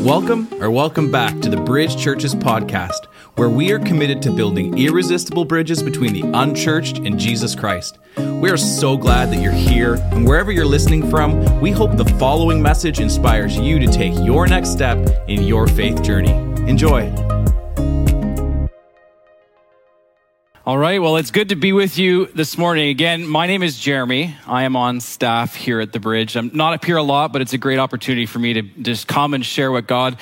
Welcome or welcome back to the Bridge Churches podcast, where we are committed to building irresistible bridges between the unchurched and Jesus Christ. We are so glad that you're here, and wherever you're listening from, we hope the following message inspires you to take your next step in your faith journey. Enjoy. All right. Well, it's good to be with you this morning. Again, my name is Jeremy. I am on staff here at the bridge. I'm not up here a lot, but it's a great opportunity for me to just come and share what God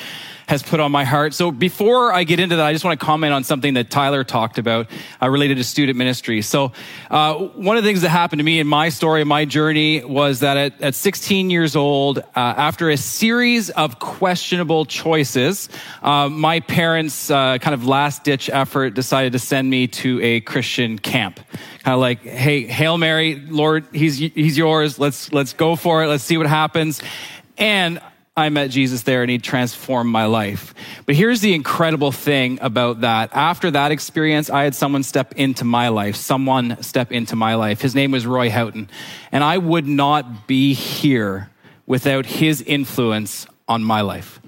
has put on my heart. So before I get into that, I just want to comment on something that Tyler talked about uh, related to student ministry. So uh, one of the things that happened to me in my story, my journey, was that at, at 16 years old, uh, after a series of questionable choices, uh, my parents' uh, kind of last ditch effort decided to send me to a Christian camp. Kind of like, hey, Hail Mary, Lord, he's, he's yours. Let's, let's go for it. Let's see what happens. And I met Jesus there and he transformed my life. But here's the incredible thing about that. After that experience, I had someone step into my life, someone step into my life. His name was Roy Houghton. And I would not be here without his influence on my life.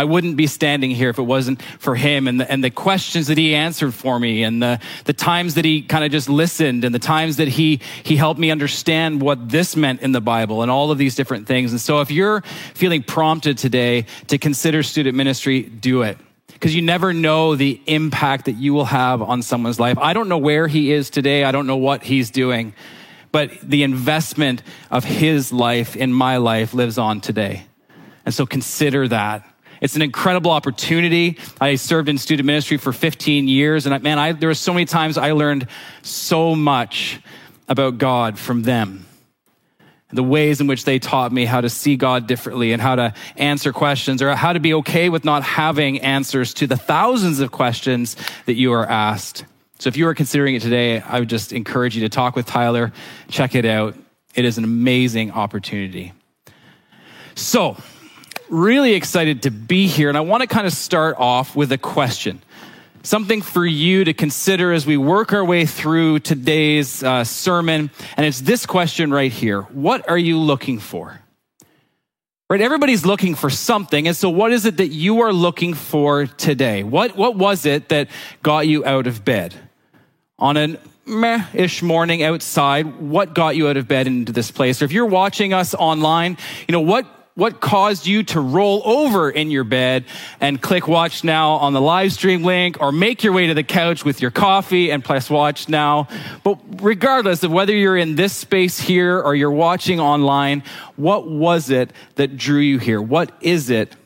I wouldn't be standing here if it wasn't for him and the, and the questions that he answered for me and the, the times that he kind of just listened and the times that he, he helped me understand what this meant in the Bible and all of these different things. And so if you're feeling prompted today to consider student ministry, do it. Because you never know the impact that you will have on someone's life. I don't know where he is today. I don't know what he's doing. But the investment of his life in my life lives on today. And so consider that it's an incredible opportunity. I served in student ministry for 15 years, and man, I, there were so many times I learned so much about God from them. The ways in which they taught me how to see God differently and how to answer questions or how to be okay with not having answers to the thousands of questions that you are asked. So if you are considering it today, I would just encourage you to talk with Tyler, check it out. It is an amazing opportunity. So, really excited to be here. And I want to kind of start off with a question. Something for you to consider as we work our way through today's uh, sermon. And it's this question right here What are you looking for? Right? Everybody's looking for something. And so, what is it that you are looking for today? What, what was it that got you out of bed? On an meh ish morning outside, what got you out of bed into this place? Or if you're watching us online, you know, what what caused you to roll over in your bed and click watch now on the live stream link or make your way to the couch with your coffee and press watch now. But regardless of whether you're in this space here or you're watching online, what was it that drew you here? What is it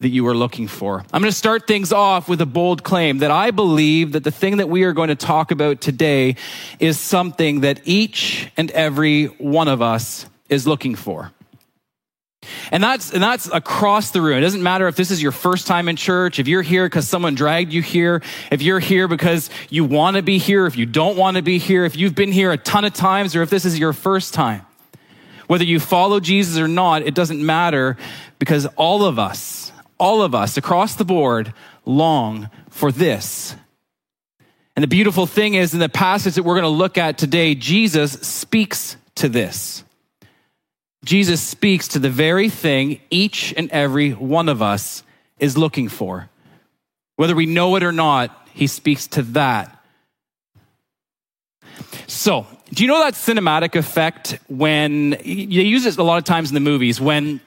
that you were looking for. I'm going to start things off with a bold claim that I believe that the thing that we are going to talk about today is something that each and every one of us is looking for. And that's, and that's across the room. It doesn't matter if this is your first time in church, if you're here because someone dragged you here, if you're here because you want to be here, if you don't want to be here, if you've been here a ton of times, or if this is your first time. Whether you follow Jesus or not, it doesn't matter because all of us, all of us across the board long for this. And the beautiful thing is in the passage that we're going to look at today, Jesus speaks to this. Jesus speaks to the very thing each and every one of us is looking for. Whether we know it or not, he speaks to that. So, do you know that cinematic effect when you use it a lot of times in the movies when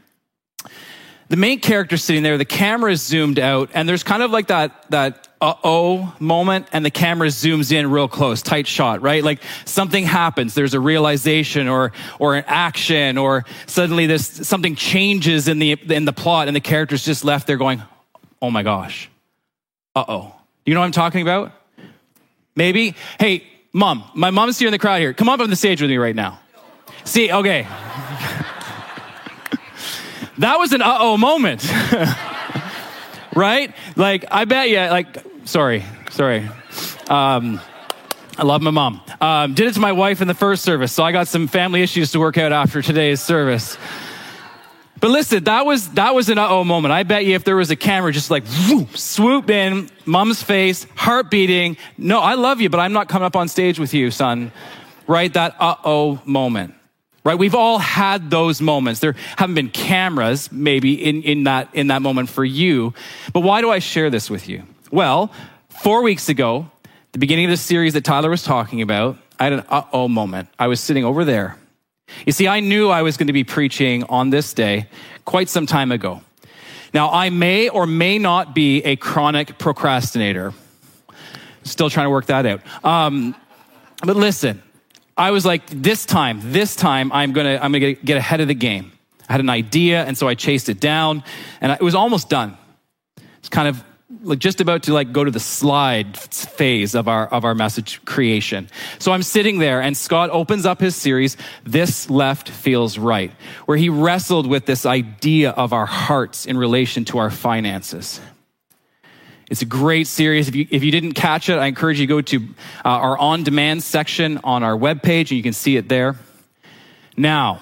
the main character sitting there, the camera is zoomed out, and there's kind of like that that uh oh moment, and the camera zooms in real close, tight shot, right? Like something happens, there's a realization or or an action, or suddenly this something changes in the in the plot, and the character's just left there going, oh my gosh, uh oh. You know what I'm talking about? Maybe. Hey, mom, my mom's here in the crowd here. Come up on the stage with me right now. See, okay. that was an uh oh moment. right? Like, I bet you, like, sorry, sorry. Um, I love my mom. Um, did it to my wife in the first service, so I got some family issues to work out after today's service. But listen, that was that was an uh-oh moment. I bet you if there was a camera just like whoop, swoop in, mom's face, heart beating. No, I love you, but I'm not coming up on stage with you, son. Right? That uh-oh moment. right? We've all had those moments. There haven't been cameras maybe in, in, that, in that moment for you. But why do I share this with you? Well, four weeks ago, the beginning of the series that Tyler was talking about, I had an uh oh moment. I was sitting over there. You see, I knew I was going to be preaching on this day quite some time ago. Now, I may or may not be a chronic procrastinator. Still trying to work that out. Um, but listen, I was like, this time, this time, I'm gonna, I'm gonna get ahead of the game. I had an idea, and so I chased it down, and it was almost done. It's kind of like just about to like go to the slide phase of our of our message creation. So I'm sitting there and Scott opens up his series This Left Feels Right, where he wrestled with this idea of our hearts in relation to our finances. It's a great series. If you, if you didn't catch it, I encourage you to go to uh, our on demand section on our webpage and you can see it there. Now,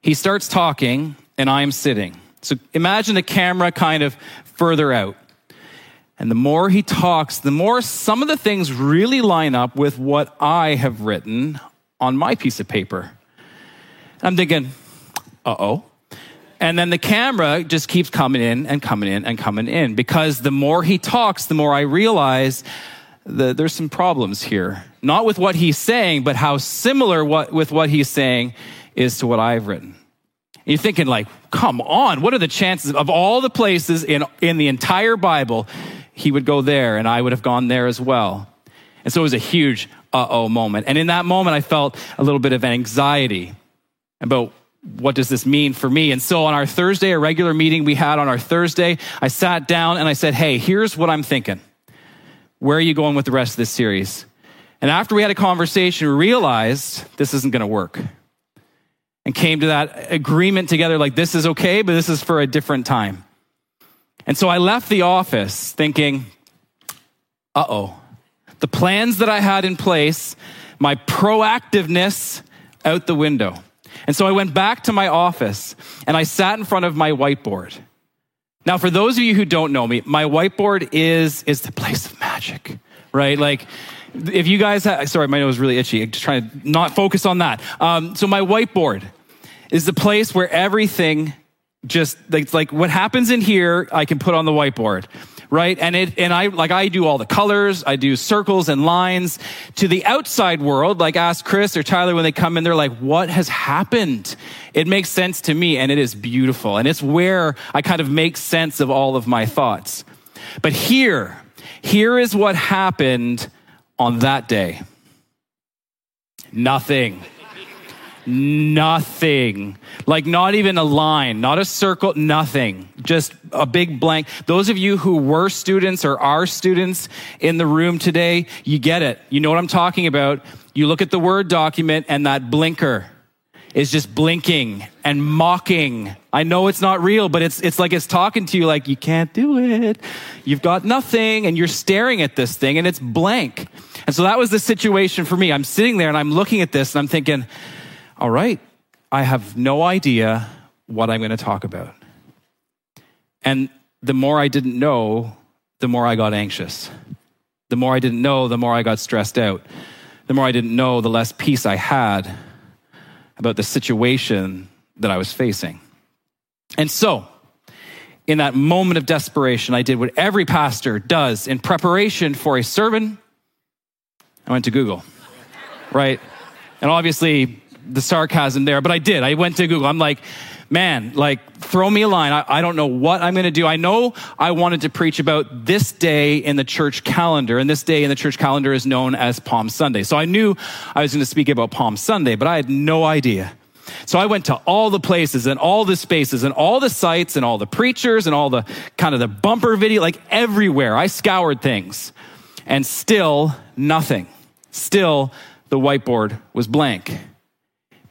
he starts talking and I'm sitting. So imagine the camera kind of further out. And the more he talks, the more some of the things really line up with what I have written on my piece of paper. I'm thinking, uh oh. And then the camera just keeps coming in and coming in and coming in because the more he talks, the more I realize that there's some problems here. Not with what he's saying, but how similar what, with what he's saying is to what I've written. You're thinking, like, come on, what are the chances of all the places in, in the entire Bible he would go there and I would have gone there as well? And so it was a huge uh oh moment. And in that moment, I felt a little bit of anxiety about what does this mean for me? And so on our Thursday, a regular meeting we had on our Thursday, I sat down and I said, Hey, here's what I'm thinking. Where are you going with the rest of this series? And after we had a conversation, we realized this isn't going to work and came to that agreement together like this is okay, but this is for a different time. And so I left the office thinking, uh oh, the plans that I had in place, my proactiveness out the window. And so I went back to my office and I sat in front of my whiteboard. Now, for those of you who don't know me, my whiteboard is, is the place of magic, right? Like, if you guys have, sorry, my nose is really itchy. I'm just trying to not focus on that. Um, so my whiteboard, is the place where everything just it's like what happens in here I can put on the whiteboard right? And it and I like I do all the colors I do circles and lines. To the outside world like ask Chris or Tyler when they come in they're like what has happened? It makes sense to me and it is beautiful and it's where I kind of make sense of all of my thoughts. But here here is what happened on that day. Nothing Nothing. Like not even a line, not a circle, nothing. Just a big blank. Those of you who were students or are students in the room today, you get it. You know what I'm talking about. You look at the Word document and that blinker is just blinking and mocking. I know it's not real, but it's, it's like it's talking to you like, you can't do it. You've got nothing. And you're staring at this thing and it's blank. And so that was the situation for me. I'm sitting there and I'm looking at this and I'm thinking, all right, I have no idea what I'm going to talk about. And the more I didn't know, the more I got anxious. The more I didn't know, the more I got stressed out. The more I didn't know, the less peace I had about the situation that I was facing. And so, in that moment of desperation, I did what every pastor does in preparation for a sermon. I went to Google, right? And obviously, the sarcasm there, but I did. I went to Google. I'm like, man, like, throw me a line. I, I don't know what I'm going to do. I know I wanted to preach about this day in the church calendar, and this day in the church calendar is known as Palm Sunday. So I knew I was going to speak about Palm Sunday, but I had no idea. So I went to all the places and all the spaces and all the sites and all the preachers and all the kind of the bumper video, like everywhere. I scoured things and still nothing. Still, the whiteboard was blank.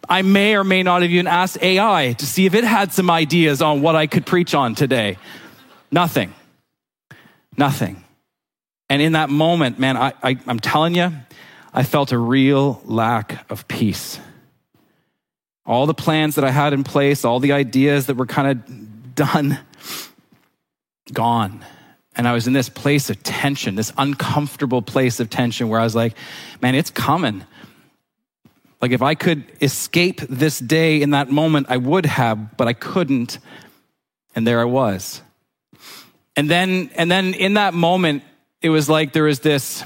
I may or may not have even asked AI to see if it had some ideas on what I could preach on today. Nothing. Nothing. And in that moment, man, I, I, I'm telling you, I felt a real lack of peace. All the plans that I had in place, all the ideas that were kind of done, gone. And I was in this place of tension, this uncomfortable place of tension where I was like, man, it's coming Like if I could escape this day in that moment, I would have, but I couldn't. And there I was. And then, and then in that moment, it was like there was this.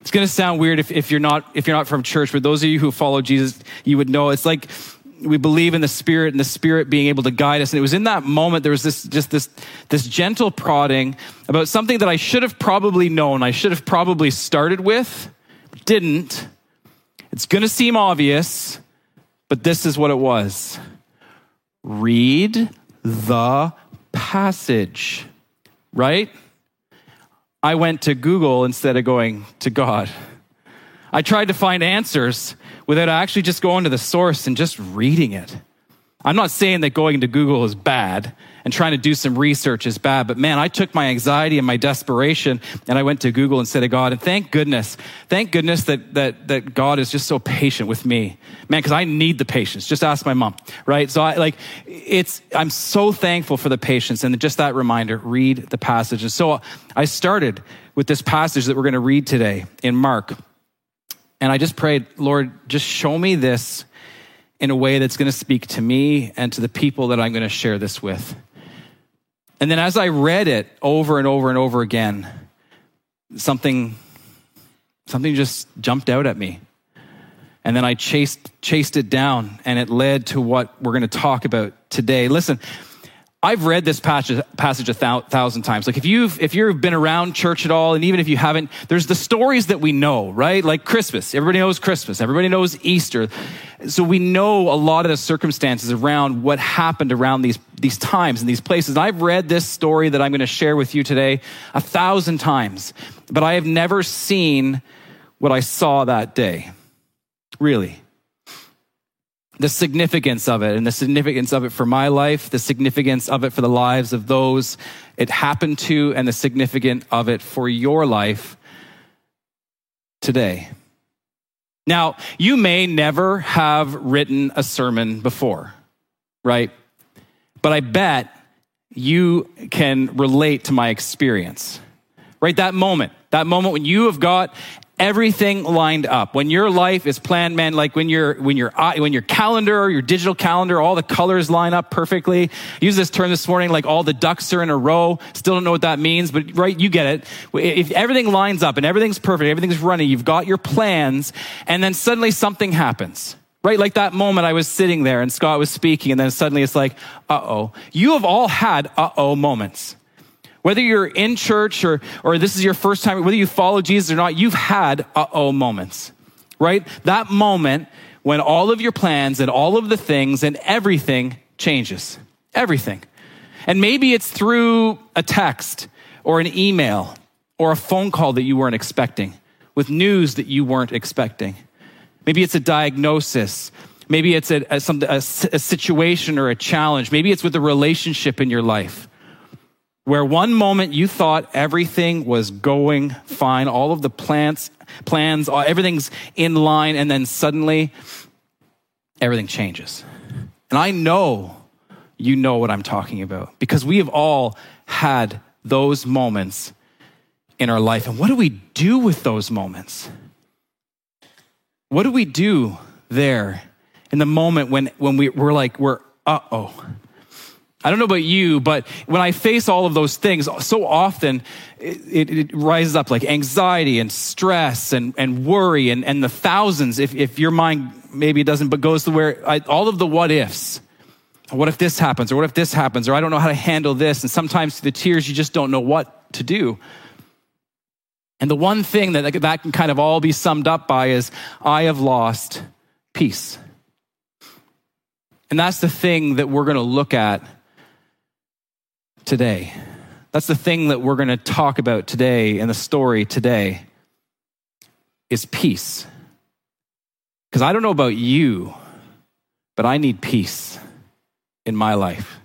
It's going to sound weird if, if you're not if you're not from church, but those of you who follow Jesus, you would know it's like we believe in the Spirit and the Spirit being able to guide us. And it was in that moment there was this just this this gentle prodding about something that I should have probably known. I should have probably started with, didn't. It's going to seem obvious, but this is what it was. Read the passage, right? I went to Google instead of going to God. I tried to find answers without actually just going to the source and just reading it. I'm not saying that going to Google is bad and trying to do some research is bad, but man, I took my anxiety and my desperation and I went to Google instead of God. And thank goodness, thank goodness that, that, that God is just so patient with me. Man, because I need the patience. Just ask my mom, right? So I like, it's, I'm so thankful for the patience and just that reminder, read the passage. And so I started with this passage that we're going to read today in Mark. And I just prayed, Lord, just show me this in a way that's going to speak to me and to the people that I'm going to share this with. And then as I read it over and over and over again, something something just jumped out at me. And then I chased chased it down and it led to what we're going to talk about today. Listen, I've read this passage, passage a thousand times. Like if you've, if you've been around church at all, and even if you haven't, there's the stories that we know, right? Like Christmas. Everybody knows Christmas. Everybody knows Easter. So we know a lot of the circumstances around what happened around these, these times and these places. I've read this story that I'm going to share with you today a thousand times, but I have never seen what I saw that day. Really the significance of it and the significance of it for my life, the significance of it for the lives of those it happened to, and the significance of it for your life today. Now, you may never have written a sermon before, right? But I bet you can relate to my experience, right? That moment, that moment when you have got everything lined up. When your life is planned, man, like when your when your when your calendar, or your digital calendar, all the colors line up perfectly. Use this term this morning, like all the ducks are in a row. Still don't know what that means, but right, you get it. If everything lines up and everything's perfect, everything's running, you've got your plans, and then suddenly something happens. Right? Like that moment I was sitting there and Scott was speaking, and then suddenly it's like, uh oh. You have all had uh oh moments. Whether you're in church or, or this is your first time, whether you follow Jesus or not, you've had uh oh moments, right? That moment when all of your plans and all of the things and everything changes. Everything. And maybe it's through a text or an email or a phone call that you weren't expecting with news that you weren't expecting. Maybe it's a diagnosis. Maybe it's a, a, a, a situation or a challenge. Maybe it's with a relationship in your life where one moment you thought everything was going fine, all of the plants, plans, everything's in line, and then suddenly everything changes. And I know you know what I'm talking about because we have all had those moments in our life. And what do we do with those moments? What do we do there in the moment when, when we, we're like, we're, uh oh, I don't know about you, but when I face all of those things, so often it, it, it, rises up like anxiety and stress and, and worry and, and the thousands, if, if your mind maybe doesn't, but goes to where I, all of the what ifs. What if this happens? Or what if this happens? Or I don't know how to handle this. And sometimes through the tears, you just don't know what to do. And the one thing that that can kind of all be summed up by is I have lost peace. And that's the thing that we're going to look at today. That's the thing that we're going to talk about today in the story today is peace. Because I don't know about you, but I need peace in my life.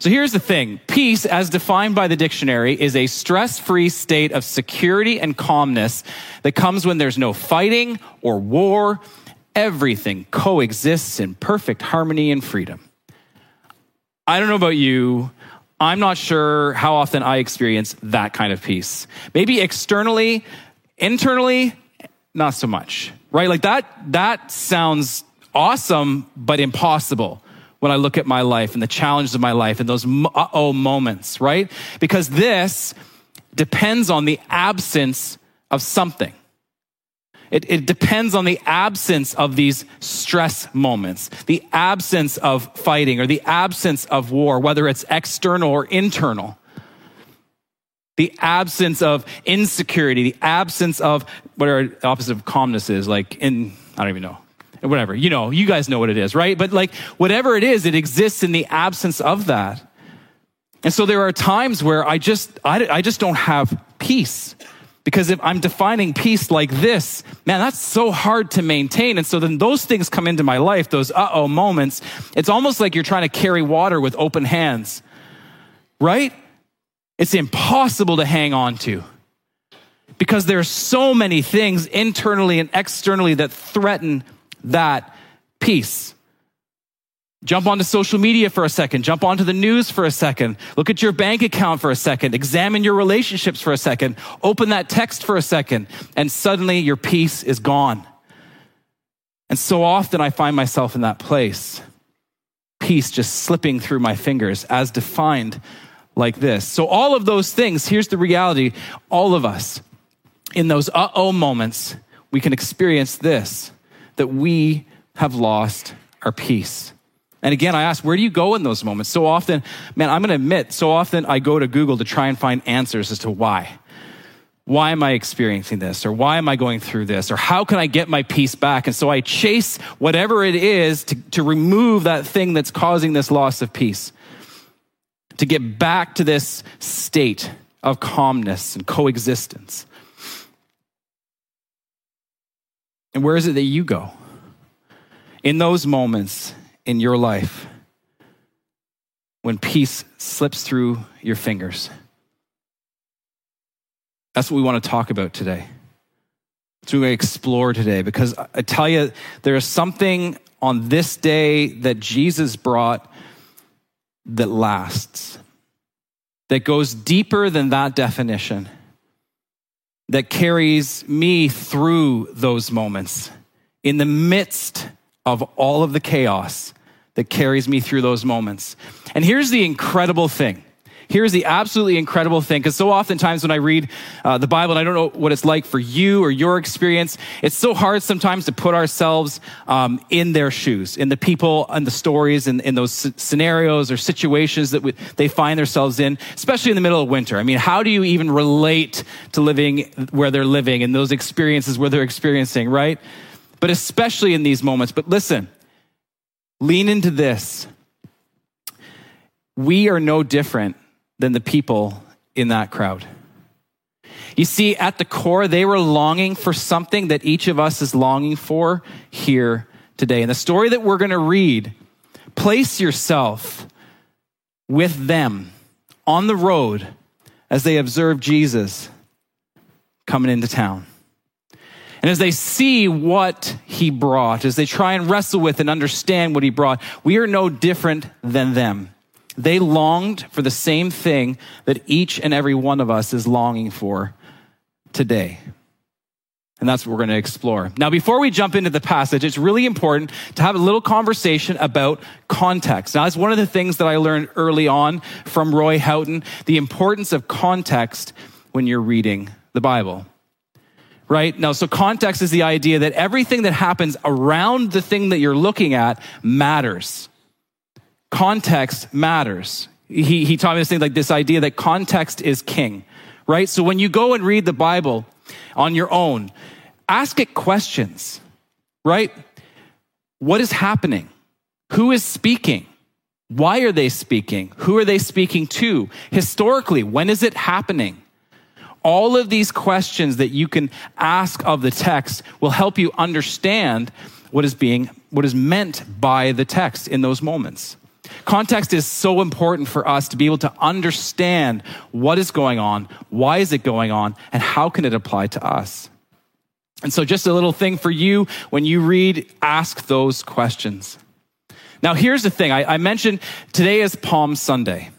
So here's the thing peace, as defined by the dictionary, is a stress free state of security and calmness that comes when there's no fighting or war. Everything coexists in perfect harmony and freedom. I don't know about you, I'm not sure how often I experience that kind of peace. Maybe externally, internally, not so much. right? Like that, that sounds awesome, but impossible when I look at my life and the challenges of my life and those uh oh moments, right? Because this depends on the absence of something. It, it, depends on the absence of these stress moments, the absence of fighting or the absence of war, whether it's external or internal. The absence of insecurity, the absence of whatever the opposite of calmness is, like in, I don't even know, whatever. You know, you guys know what it is, right? But like whatever it is, it exists in the absence of that. And so there are times where I just, I, I just don't have peace. Because if I'm defining peace like this, man, that's so hard to maintain. And so then those things come into my life, those uh oh moments. It's almost like you're trying to carry water with open hands, right? It's impossible to hang on to because there are so many things internally and externally that threaten that peace. Jump onto social media for a second. Jump onto the news for a second. Look at your bank account for a second. Examine your relationships for a second. Open that text for a second. And suddenly your peace is gone. And so often I find myself in that place. Peace just slipping through my fingers as defined like this. So, all of those things, here's the reality all of us, in those uh oh moments, we can experience this that we have lost our peace. And again, I ask, where do you go in those moments? So often, man, I'm going to admit, so often I go to Google to try and find answers as to why. Why am I experiencing this? Or why am I going through this? Or how can I get my peace back? And so I chase whatever it is to, to remove that thing that's causing this loss of peace, to get back to this state of calmness and coexistence. And where is it that you go? In those moments, in your life when peace slips through your fingers? That's what we want to talk about today. That's what to explore today because I tell you, there is something on this day that Jesus brought that lasts, that goes deeper than that definition, that carries me through those moments in the midst of all of the chaos that carries me through those moments. And here's the incredible thing. Here's the absolutely incredible thing, because so oftentimes when I read uh, the Bible, and I don't know what it's like for you or your experience, it's so hard sometimes to put ourselves um, in their shoes, in the people and the stories and in those scenarios or situations that we, they find themselves in, especially in the middle of winter. I mean, how do you even relate to living where they're living and those experiences where they're experiencing, right? But especially in these moments. But listen, lean into this. We are no different than the people in that crowd. You see, at the core, they were longing for something that each of us is longing for here today. And the story that we're going to read, place yourself with them on the road as they observe Jesus coming into town. And as they see what he brought, as they try and wrestle with and understand what he brought, we are no different than them. They longed for the same thing that each and every one of us is longing for today. And that's what we're going to explore. Now, before we jump into the passage, it's really important to have a little conversation about context. Now, that's one of the things that I learned early on from Roy Houghton the importance of context when you're reading the Bible right? Now, so context is the idea that everything that happens around the thing that you're looking at matters. Context matters. He, he taught me this thing like this idea that context is king, right? So when you go and read the Bible on your own, ask it questions, right? What is happening? Who is speaking? Why are they speaking? Who are they speaking to? Historically, when is it happening? All of these questions that you can ask of the text will help you understand what is being, what is meant by the text in those moments. Context is so important for us to be able to understand what is going on, why is it going on, and how can it apply to us. And so, just a little thing for you when you read, ask those questions. Now, here's the thing I, I mentioned today is Palm Sunday.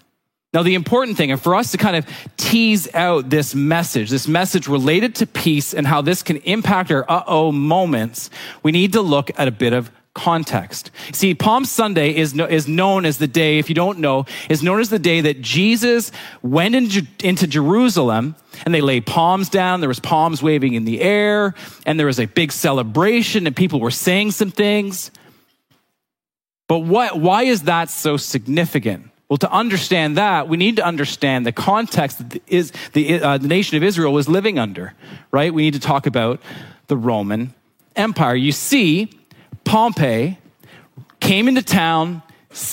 Now, the important thing, and for us to kind of tease out this message, this message related to peace and how this can impact our uh oh moments, we need to look at a bit of context. See, Palm Sunday is, no, is known as the day, if you don't know, is known as the day that Jesus went into, into Jerusalem and they laid palms down. There was palms waving in the air and there was a big celebration and people were saying some things. But what, why is that so significant? Well, to understand that, we need to understand the context that is, the, uh, the nation of Israel was living under, right? We need to talk about the Roman Empire. You see, Pompey came into town,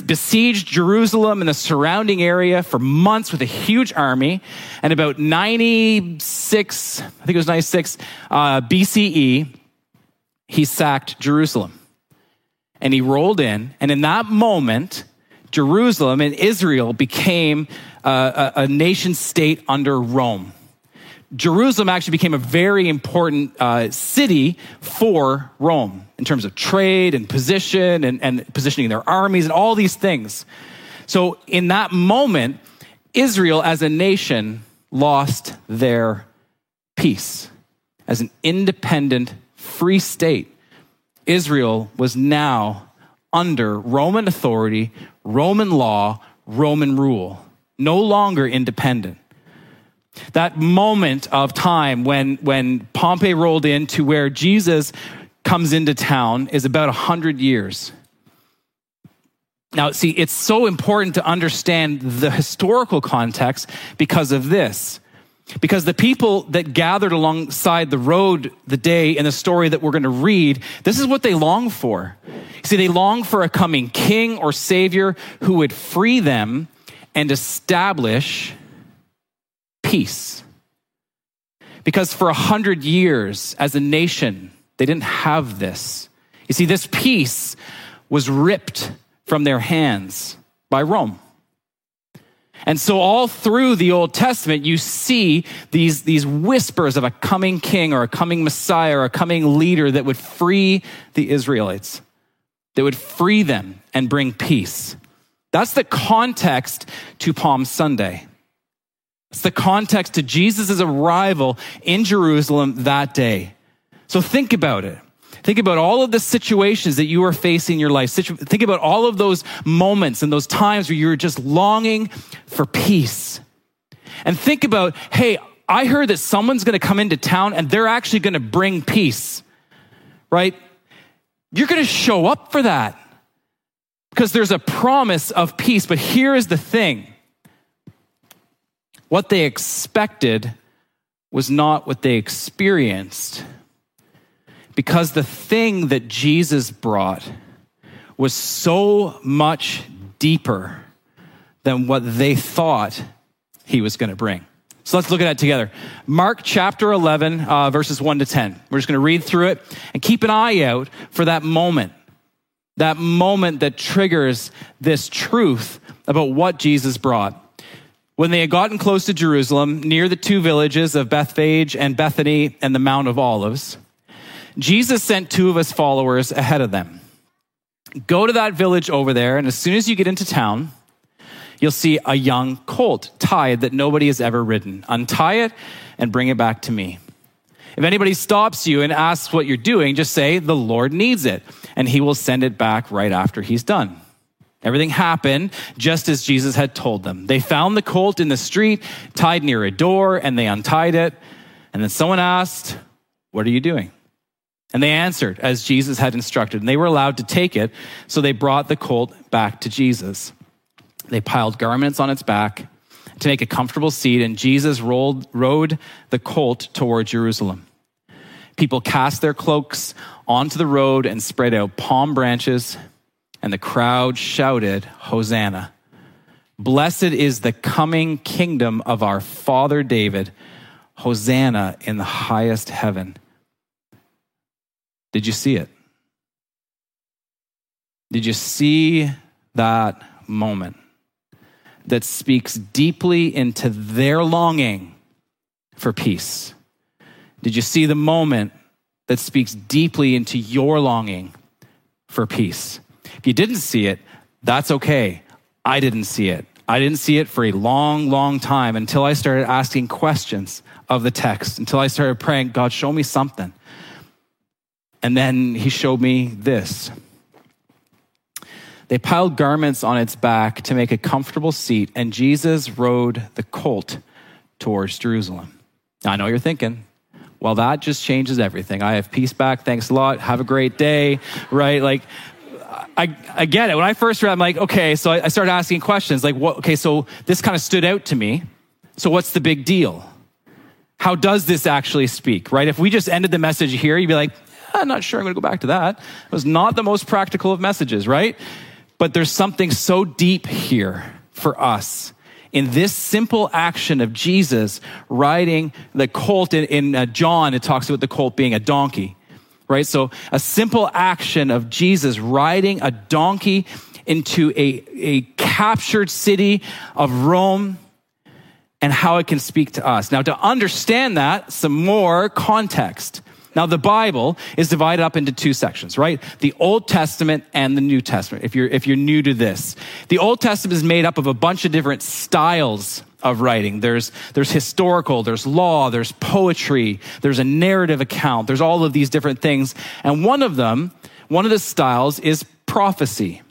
besieged Jerusalem and the surrounding area for months with a huge army. And about 96, I think it was 96 uh, BCE, he sacked Jerusalem. And he rolled in. And in that moment, Jerusalem and Israel became a, a nation state under Rome. Jerusalem actually became a very important uh, city for Rome in terms of trade and position and, and positioning their armies and all these things. So, in that moment, Israel as a nation lost their peace. As an independent, free state, Israel was now under Roman authority, Roman law, Roman rule, no longer independent. That moment of time when, when Pompey rolled in to where Jesus comes into town is about 100 years. Now, see, it's so important to understand the historical context because of this. Because the people that gathered alongside the road the day in the story that we're going to read, this is what they long for. See, they long for a coming king or savior who would free them and establish peace. Because for a hundred years as a nation, they didn't have this. You see, this peace was ripped from their hands by Rome. And so, all through the Old Testament, you see these, these whispers of a coming king or a coming Messiah or a coming leader that would free the Israelites, that would free them and bring peace. That's the context to Palm Sunday. It's the context to Jesus' arrival in Jerusalem that day. So think about it. Think about all of the situations that you are facing in your life. Think about all of those moments and those times where you're just longing for peace. And think about, hey, I heard that someone's going to come into town and they're actually going to bring peace, right? You're going to show up for that because there's a promise of peace. But here is the thing what they expected was not what they experienced. Because the thing that Jesus brought was so much deeper than what they thought he was going to bring. So let's look at that together. Mark chapter 11, uh, verses 1 to 10. We're just going to read through it and keep an eye out for that moment, that moment that triggers this truth about what Jesus brought. When they had gotten close to Jerusalem, near the two villages of Bethphage and Bethany and the Mount of Olives, Jesus sent two of his followers ahead of them. Go to that village over there, and as soon as you get into town, you'll see a young colt tied that nobody has ever ridden. Untie it and bring it back to me. If anybody stops you and asks what you're doing, just say, The Lord needs it, and he will send it back right after he's done. Everything happened just as Jesus had told them. They found the colt in the street, tied near a door, and they untied it. And then someone asked, What are you doing? And they answered as Jesus had instructed, and they were allowed to take it. So they brought the colt back to Jesus. They piled garments on its back to make a comfortable seat, and Jesus rolled, rode the colt toward Jerusalem. People cast their cloaks onto the road and spread out palm branches and the crowd shouted, Hosanna. Blessed is the coming kingdom of our father David. Hosanna in the highest heaven. Did you see it? Did you see that moment that speaks deeply into their longing for peace? Did you see the moment that speaks deeply into your longing for peace? If you didn't see it, that's okay. I didn't see it. I didn't see it for a long, long time until I started asking questions of the text, until I started praying, God, show me something. And then he showed me this. They piled garments on its back to make a comfortable seat, and Jesus rode the colt towards Jerusalem. Now, I know you're thinking, well, that just changes everything. I have peace back. Thanks a lot. Have a great day. Right? Like, I, I get it. When I first read, I'm like, okay, so I, I started asking questions like, what, okay, so this kind of stood out to me. So what's the big deal? How does this actually speak, right? If we just ended the message here, you'd be like, I'm not sure I'm going to go back to that. It was not the most practical of messages, right? But there's something so deep here for us in this simple action of Jesus riding the colt in, in uh, John, it talks about the colt being a donkey, right? So a simple action of Jesus riding a donkey into a, a captured city of Rome and how it can speak to us. Now, to understand that, some more context. Now, the Bible is divided up into two sections, right? The Old Testament and the New Testament, if you're, if you're new to this. The Old Testament is made up of a bunch of different styles of writing. There's, there's historical, there's law, there's poetry, there's a narrative account, there's all of these different things. And one of them, one of the styles is prophecy.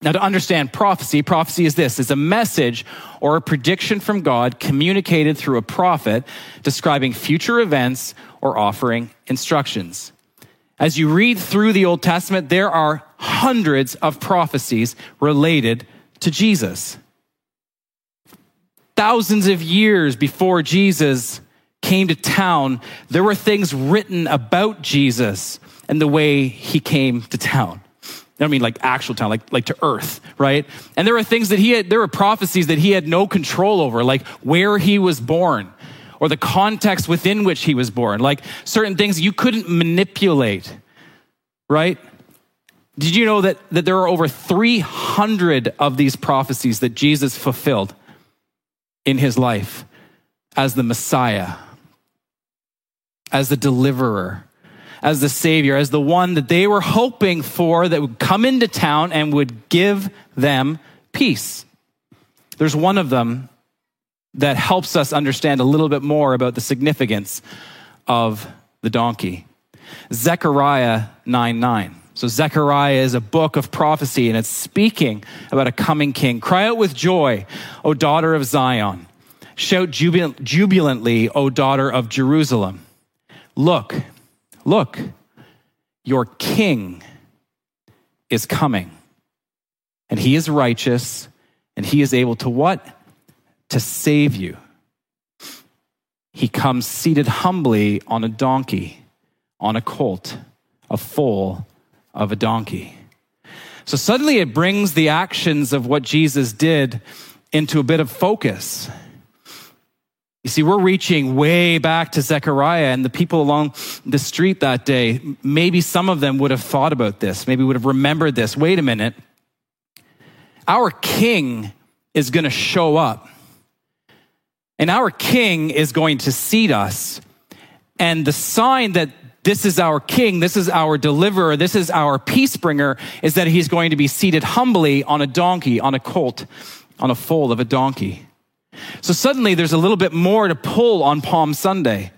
Now, to understand prophecy, prophecy is this it's a message or a prediction from God communicated through a prophet describing future events or offering instructions. As you read through the Old Testament, there are hundreds of prophecies related to Jesus. Thousands of years before Jesus came to town, there were things written about Jesus and the way he came to town. I mean like actual town, like, like to earth, right? And there were things that he had, there were prophecies that he had no control over, like where he was born or the context within which he was born, like certain things you couldn't manipulate, right? Did you know that, that there are over 300 of these prophecies that Jesus fulfilled in his life as the Messiah, as the deliverer? as the Savior, as the one that they were hoping for that would come into town and would give them peace. There's one of them that helps us understand a little bit more about the significance of the donkey. Zechariah 9 9. So, Zechariah is a book of prophecy and it's speaking about a coming king. Cry out with joy, O daughter of Zion. Shout jubilantly, O daughter of Jerusalem. Look, Look, your king is coming, and he is righteous, and he is able to what? To save you. He comes seated humbly on a donkey, on a colt, a foal of a donkey. So suddenly it brings the actions of what Jesus did into a bit of focus. You see, we're reaching way back to Zechariah and the people along the street that day. Maybe some of them would have thought about this, maybe would have remembered this. Wait a minute. Our king is going to show up, and our king is going to seat us. And the sign that this is our king, this is our deliverer, this is our peace bringer, is that he's going to be seated humbly on a donkey, on a colt, on a foal of a donkey. So suddenly there's a little bit more to pull on Palm Sunday.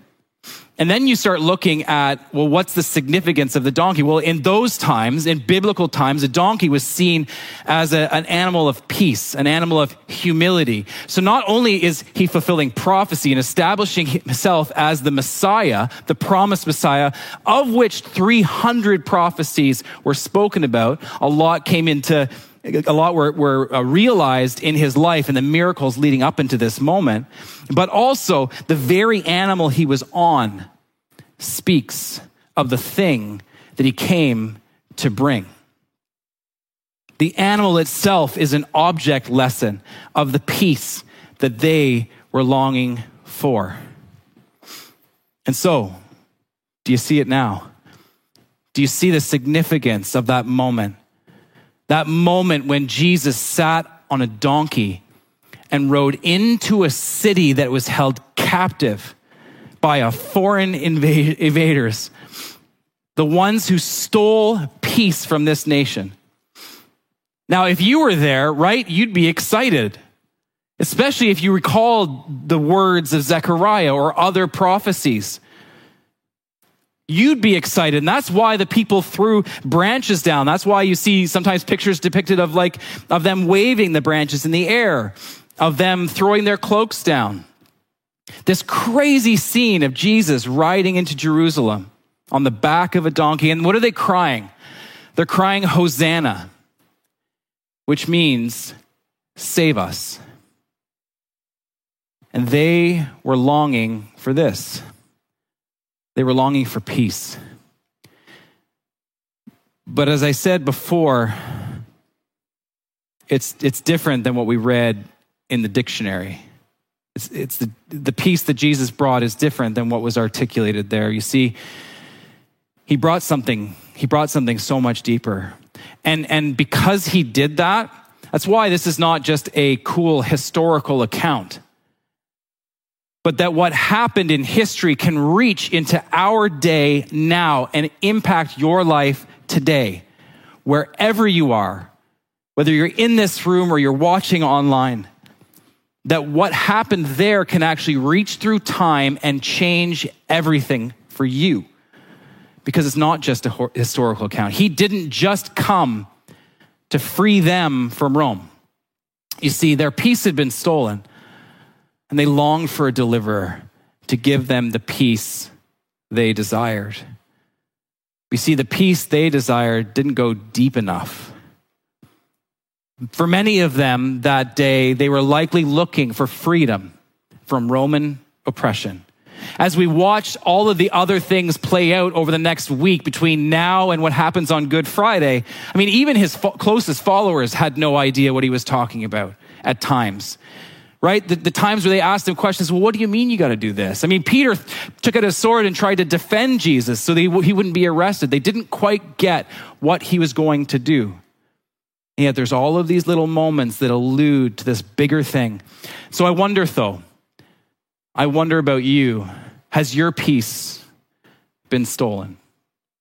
And then you start looking at, well, what's the significance of the donkey? Well, in those times, in biblical times, a donkey was seen as a, an animal of peace, an animal of humility. So not only is he fulfilling prophecy and establishing himself as the Messiah, the promised Messiah, of which 300 prophecies were spoken about, a lot came into a lot were, were uh, realized in his life and the miracles leading up into this moment, but also the very animal he was on speaks of the thing that he came to bring. The animal itself is an object lesson of the peace that they were longing for. And so, do you see it now? Do you see the significance of that moment? That moment when Jesus sat on a donkey and rode into a city that was held captive by a foreign inv- invaders, the ones who stole peace from this nation. Now, if you were there, right, you'd be excited, especially if you recall the words of Zechariah or other prophecies. You'd be excited. And that's why the people threw branches down. That's why you see sometimes pictures depicted of like, of them waving the branches in the air, of them throwing their cloaks down. This crazy scene of Jesus riding into Jerusalem on the back of a donkey. And what are they crying? They're crying, Hosanna, which means save us. And they were longing for this. They were longing for peace. But as I said before, it's, it's different than what we read in the dictionary. It's, it's the, the peace that Jesus brought is different than what was articulated there. You see, he brought something, he brought something so much deeper. And, and because he did that, that's why this is not just a cool historical account, but that what happened in history can reach into our day now and impact your life today, wherever you are, whether you're in this room or you're watching online that what happened there can actually reach through time and change everything for you. Because it's not just a historical account. He didn't just come to free them from Rome. You see, their peace had been stolen, and they longed for a deliverer to give them the peace they desired. We see the peace they desired didn't go deep enough for many of them that day, they were likely looking for freedom from Roman oppression. As we watched all of the other things play out over the next week between now and what happens on Good Friday, I mean, even his fo- closest followers had no idea what he was talking about at times right? The, the, times where they asked him questions, well, what do you mean you got to do this? I mean, Peter took out his sword and tried to defend Jesus so that he, he wouldn't be arrested. They didn't quite get what he was going to do. And yet there's all of these little moments that allude to this bigger thing. So I wonder, though, I wonder about you. Has your peace been stolen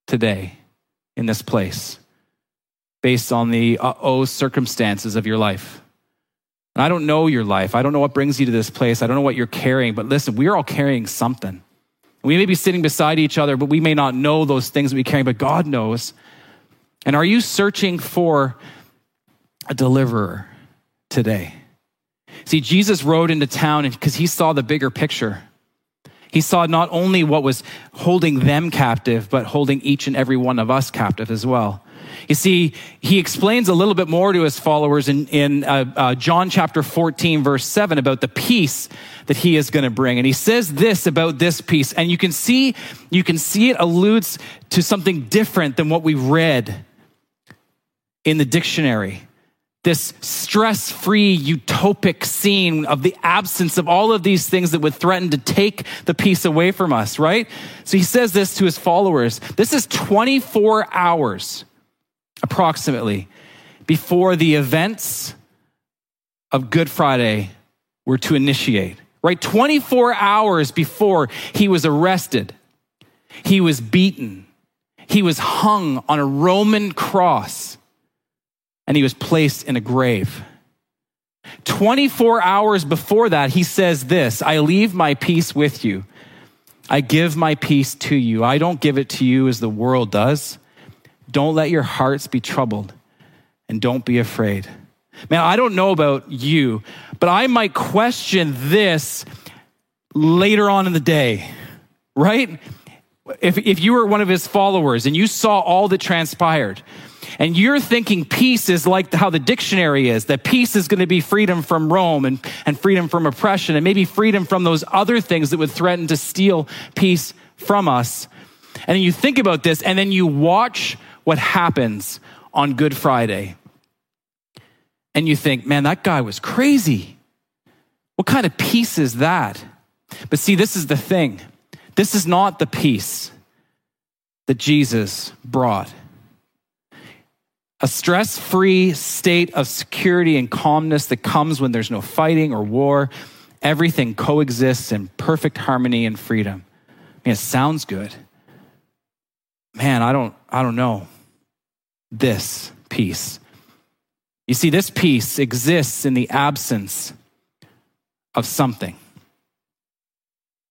today in this place based on the oh circumstances of your life? And I don't know your life. I don't know what brings you to this place. I don't know what you're carrying. But listen, we are all carrying something. We may be sitting beside each other, but we may not know those things that we carry, but God knows. And are you searching for a deliverer today. See, Jesus rode into town because he saw the bigger picture. He saw not only what was holding them captive, but holding each and every one of us captive as well. You see, he explains a little bit more to his followers in, in uh, uh, John chapter 14, verse 7, about the peace that he is going to bring. And he says this about this peace. And you can see, you can see it alludes to something different than what we read in the dictionary this stress free, utopic scene of the absence of all of these things that would threaten to take the peace away from us, right? So he says this to his followers. This is 24 hours approximately before the events of Good Friday were to initiate, right? 24 hours before he was arrested, he was beaten, he was hung on a Roman cross and he was placed in a grave. 24 hours before that, he says this I leave my peace with you. I give my peace to you. I don't give it to you as the world does. Don't let your hearts be troubled and don't be afraid. Man, I don't know about you, but I might question this later on in the day, right? If, if you were one of his followers and you saw all that transpired, and you're thinking peace is like how the dictionary is, that peace is going to be freedom from Rome and, and freedom from oppression and maybe freedom from those other things that would threaten to steal peace from us. And then you think about this and then you watch what happens on Good Friday. And you think, man, that guy was crazy. What kind of peace is that? But see, this is the thing. This is not the peace that Jesus brought a stress free state of security and calmness that comes when there's no fighting or war. Everything coexists in perfect harmony and freedom. I mean, it sounds good. Man, I don't, I don't know. This peace. You see, this peace exists in the absence of something.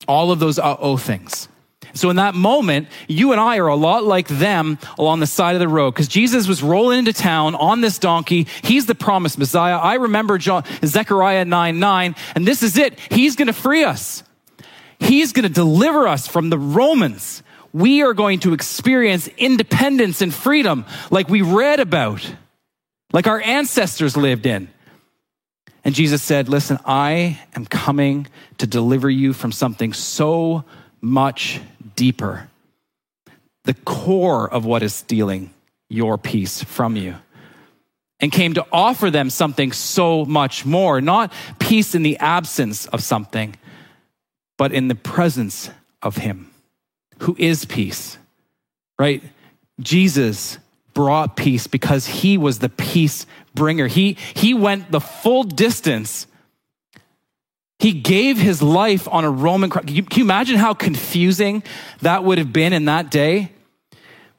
All of those uh oh things. So in that moment, you and I are a lot like them along the side of the road because Jesus was rolling into town on this donkey. He's the promised Messiah. I remember John, Zechariah 9 9, and this is it. He's going to free us. He's going to deliver us from the Romans. We are going to experience independence and freedom like we read about, like our ancestors lived in. And Jesus said, Listen, I am coming to deliver you from something so much deeper. The core of what is stealing your peace from you. And came to offer them something so much more, not peace in the absence of something, but in the presence of Him, who is peace, right? Jesus brought peace because He was the peace bringer. He, he went the full distance he gave his life on a Roman cross. Can you, can you imagine how confusing that would have been in that day?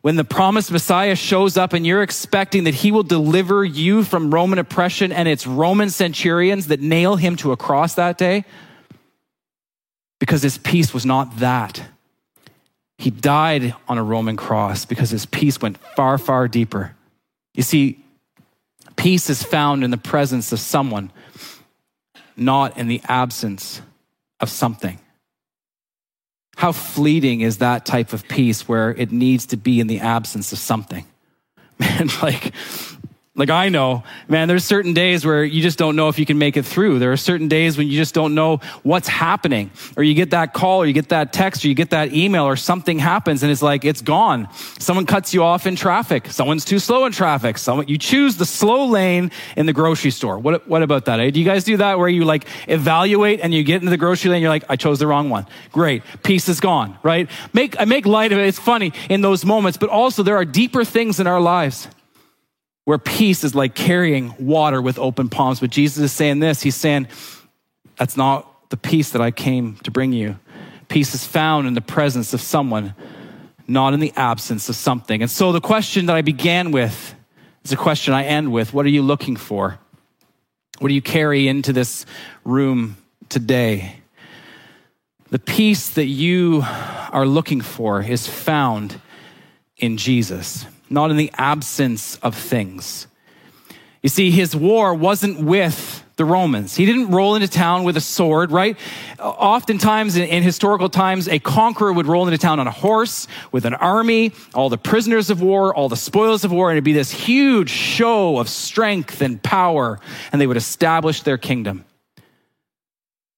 When the promised Messiah shows up and you're expecting that he will deliver you from Roman oppression and it's Roman centurions that nail him to a cross that day? Because his peace was not that. He died on a Roman cross because his peace went far, far deeper. You see, peace is found in the presence of someone not in the absence of something. How fleeting is that type of peace where it needs to be in the absence of something? Man, like like I know, man, there's certain days where you just don't know if you can make it through. There are certain days when you just don't know what's happening. Or you get that call or you get that text or you get that email or something happens and it's like it's gone. Someone cuts you off in traffic. Someone's too slow in traffic. Someone you choose the slow lane in the grocery store. What what about that? Eh? Do you guys do that where you like evaluate and you get into the grocery lane you're like I chose the wrong one. Great. Peace is gone, right? Make I make light of it. It's funny in those moments, but also there are deeper things in our lives where peace is like carrying water with open palms. But Jesus is saying this He's saying, That's not the peace that I came to bring you. Peace is found in the presence of someone, not in the absence of something. And so the question that I began with is a question I end with What are you looking for? What do you carry into this room today? The peace that you are looking for is found in Jesus not in the absence of things. You see, his war wasn't with the Romans. He didn't roll into town with a sword, right? Oftentimes in, historical times, a conqueror would roll into town on a horse with an army, all the prisoners of war, all the spoils of war, and it'd be this huge show of strength and power, and they would establish their kingdom.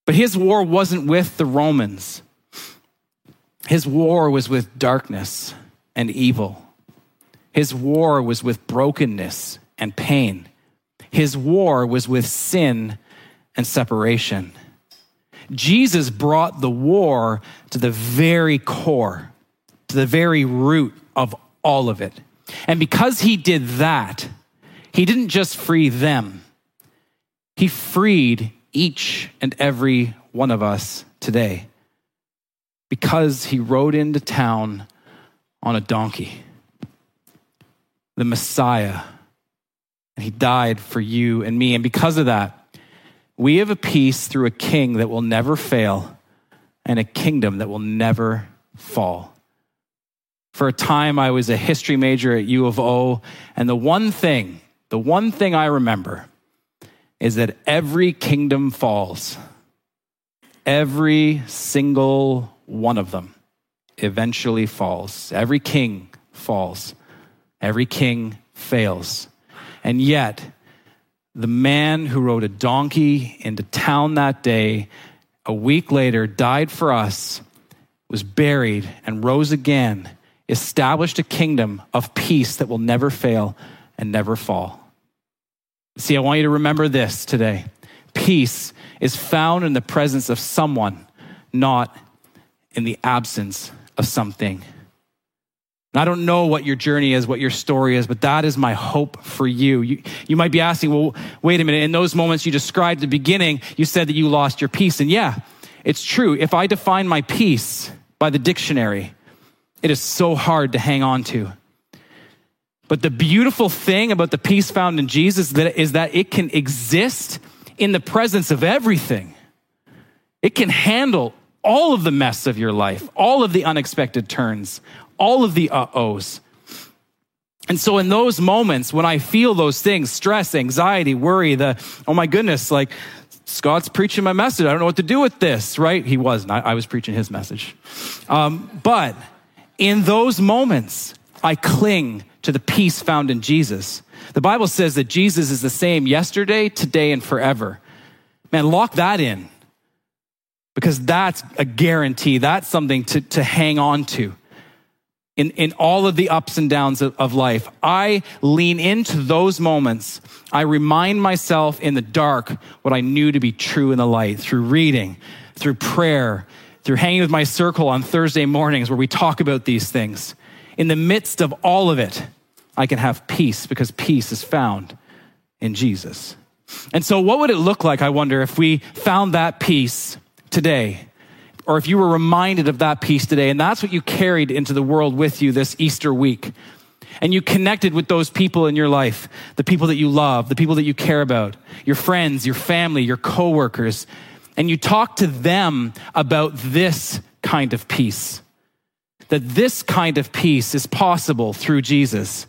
But his war wasn't with the Romans. His war was with darkness and evil. His war was with brokenness and pain. His war was with sin and separation. Jesus brought the war to the very core, to the very root of all of it. And because he did that, he didn't just free them, he freed each and every one of us today because he rode into town on a donkey the Messiah. And he died for you and me. And because of that, we have a peace through a king that will never fail and a kingdom that will never fall. For a time, I was a history major at U of O, and the one thing, the one thing I remember is that every kingdom falls. Every single one of them eventually falls. Every king falls. Every king fails. And yet, the man who rode a donkey into town that day, a week later, died for us, was buried, and rose again, established a kingdom of peace that will never fail and never fall. See, I want you to remember this today. Peace is found in the presence of someone, not in the absence of something. I don't know what your journey is, what your story is, but that is my hope for you. you. You might be asking, well, wait a minute. In those moments you described at the beginning, you said that you lost your peace. And yeah, it's true. If I define my peace by the dictionary, it is so hard to hang on to. But the beautiful thing about the peace found in Jesus is that it can exist in the presence of everything. It can handle all of the mess of your life, all of the unexpected turns, all of the uh ohs. And so, in those moments when I feel those things stress, anxiety, worry, the, oh my goodness, like Scott's preaching my message. I don't know what to do with this, right? He wasn't. I, I was preaching his message. Um, but in those moments, I cling to the peace found in Jesus. The Bible says that Jesus is the same yesterday, today, and forever. Man, lock that in because that's a guarantee. That's something to, to hang on to in, in all of the ups and downs of, of life. I lean into those moments. I remind myself in the dark what I knew to be true in the light through reading, through prayer, through hanging with my circle on Thursday mornings where we talk about these things. In the midst of all of it, I can have peace because peace is found in Jesus. And so, what would it look like, I wonder, if we found that peace today? Or if you were reminded of that peace today, and that's what you carried into the world with you this Easter week, and you connected with those people in your life, the people that you love, the people that you care about, your friends, your family, your coworkers, and you talked to them about this kind of peace, that this kind of peace is possible through Jesus.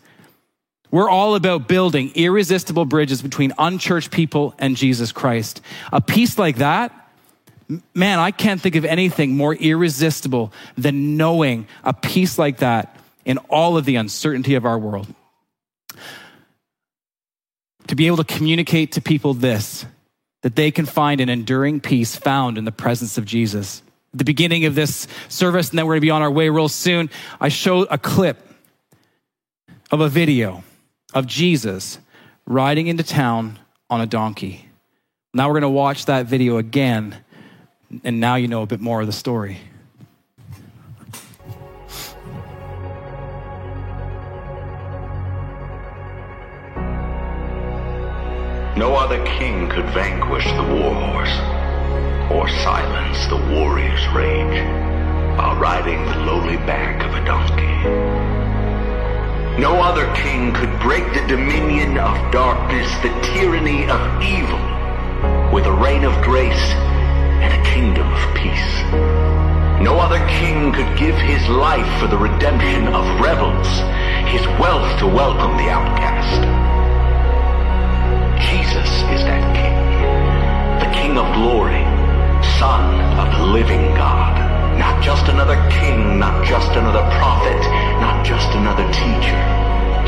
We're all about building irresistible bridges between unchurched people and Jesus Christ. A peace like that man, I can't think of anything more irresistible than knowing a peace like that in all of the uncertainty of our world. To be able to communicate to people this, that they can find an enduring peace found in the presence of Jesus. At the beginning of this service, and then we're going to be on our way real soon, I showed a clip of a video of Jesus riding into town on a donkey. Now we're going to watch that video again and now you know a bit more of the story. No other king could vanquish the war horse or silence the warrior's rage while riding the lowly back of a donkey. No other king could break the dominion of darkness, the tyranny of evil, with a reign of grace and a kingdom of peace. No other king could give his life for the redemption of rebels, his wealth to welcome the outcast. Jesus is that king, the king of glory, son of the living God. Not just another king, not just another prophet, not just another teacher.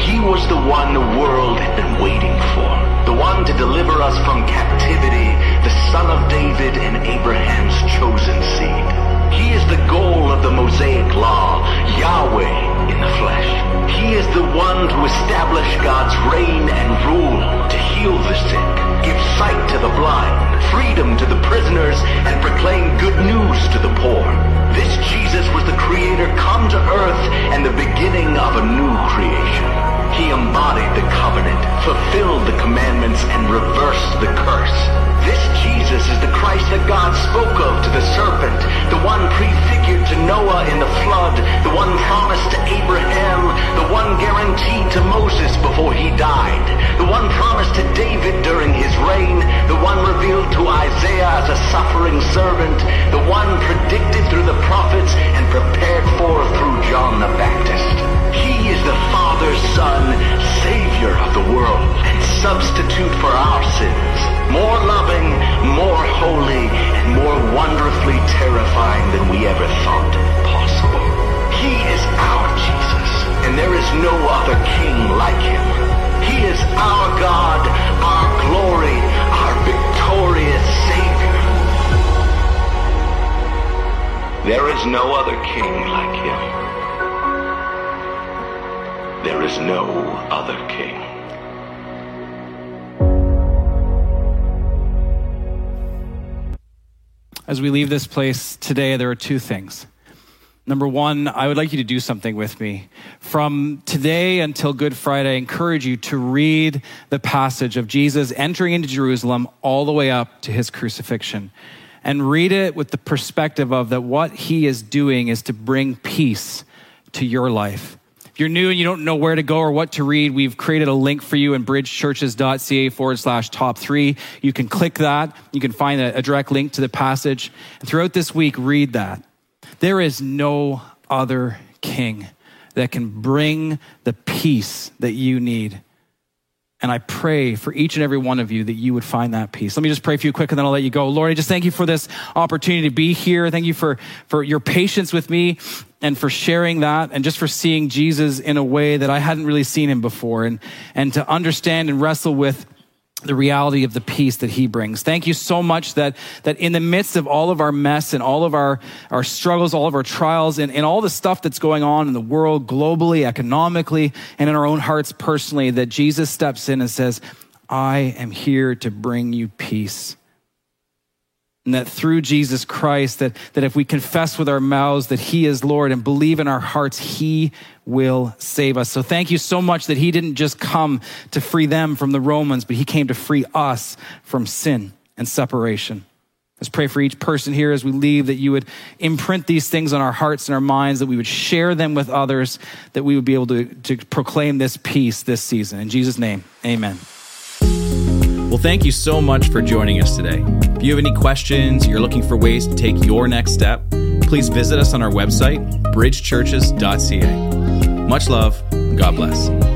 He was the one the world had been waiting for, the one to deliver us from captivity the son of David and Abraham's chosen seed. He is the goal of the Mosaic law, Yahweh in the flesh. He is the one to establish God's reign and rule, to heal the sick, give sight to the blind, freedom to the prisoners, and proclaim good news to the poor. This Jesus was the Creator come to earth and the beginning of a new creation. He embodied the covenant, fulfilled the commandments, and reversed the curse. This Jesus is the Christ that God spoke of to the serpent, the one prefigured to Noah in the flood, the one promised to Abraham, the one guaranteed to Moses before he died, the one promised to David during his reign, the one revealed to Isaiah as a suffering servant, the one predicted through and prepared for through John the Baptist. He is the Father's Son, Savior of the world, and substitute for our sins more loving, more holy, and more wonderfully terrifying than we ever thought possible. He is our Jesus, and there is no other king like him. He is our God, our glory, There is no other king like him. There is no other king. as we leave this place today, there are two things. Number one, I would like you to do something with me. From today until Good Friday, I encourage you to read the passage of Jesus entering into Jerusalem all the way up to his crucifixion. And read it with the perspective of that what he is doing is to bring peace to your life, If you're new and you don't know where to go or what to read, we've created a link for you in bridgechurches.ca forward slash top three. You can click that. You can find a, a direct link to the passage. And throughout this week, read that. There is no other king that can bring the peace that you need. And I pray for each and every one of you that you would find that peace. Let me just pray for you quick and then I'll let you go. Lord, I just thank you for this opportunity to be here. Thank you for, for your patience with me and for sharing that and just for seeing Jesus in a way that I hadn't really seen him before and, and to understand and wrestle with the reality of the peace that he brings. Thank you so much that, that in the midst of all of our mess and all of our, our struggles, all of our trials, and, and all the stuff that's going on in the world, globally, economically, and in our own hearts personally, that Jesus steps in and says, I am here to bring you peace and that through Jesus Christ, that, that if we confess with our mouths that He is Lord and believe in our hearts, He will save us. So thank you so much that He didn't just come to free them from the Romans, but He came to free us from sin and separation. Let's pray for each person here as we leave that you would imprint these things on our hearts and our minds, that we would share them with others, that we would be able to, to proclaim this peace this season. In Jesus' name, amen. Well, thank you so much for joining us today. If you have any questions, you're looking for ways to take your next step, please visit us on our website, bridgechurches.ca. Much love. God bless.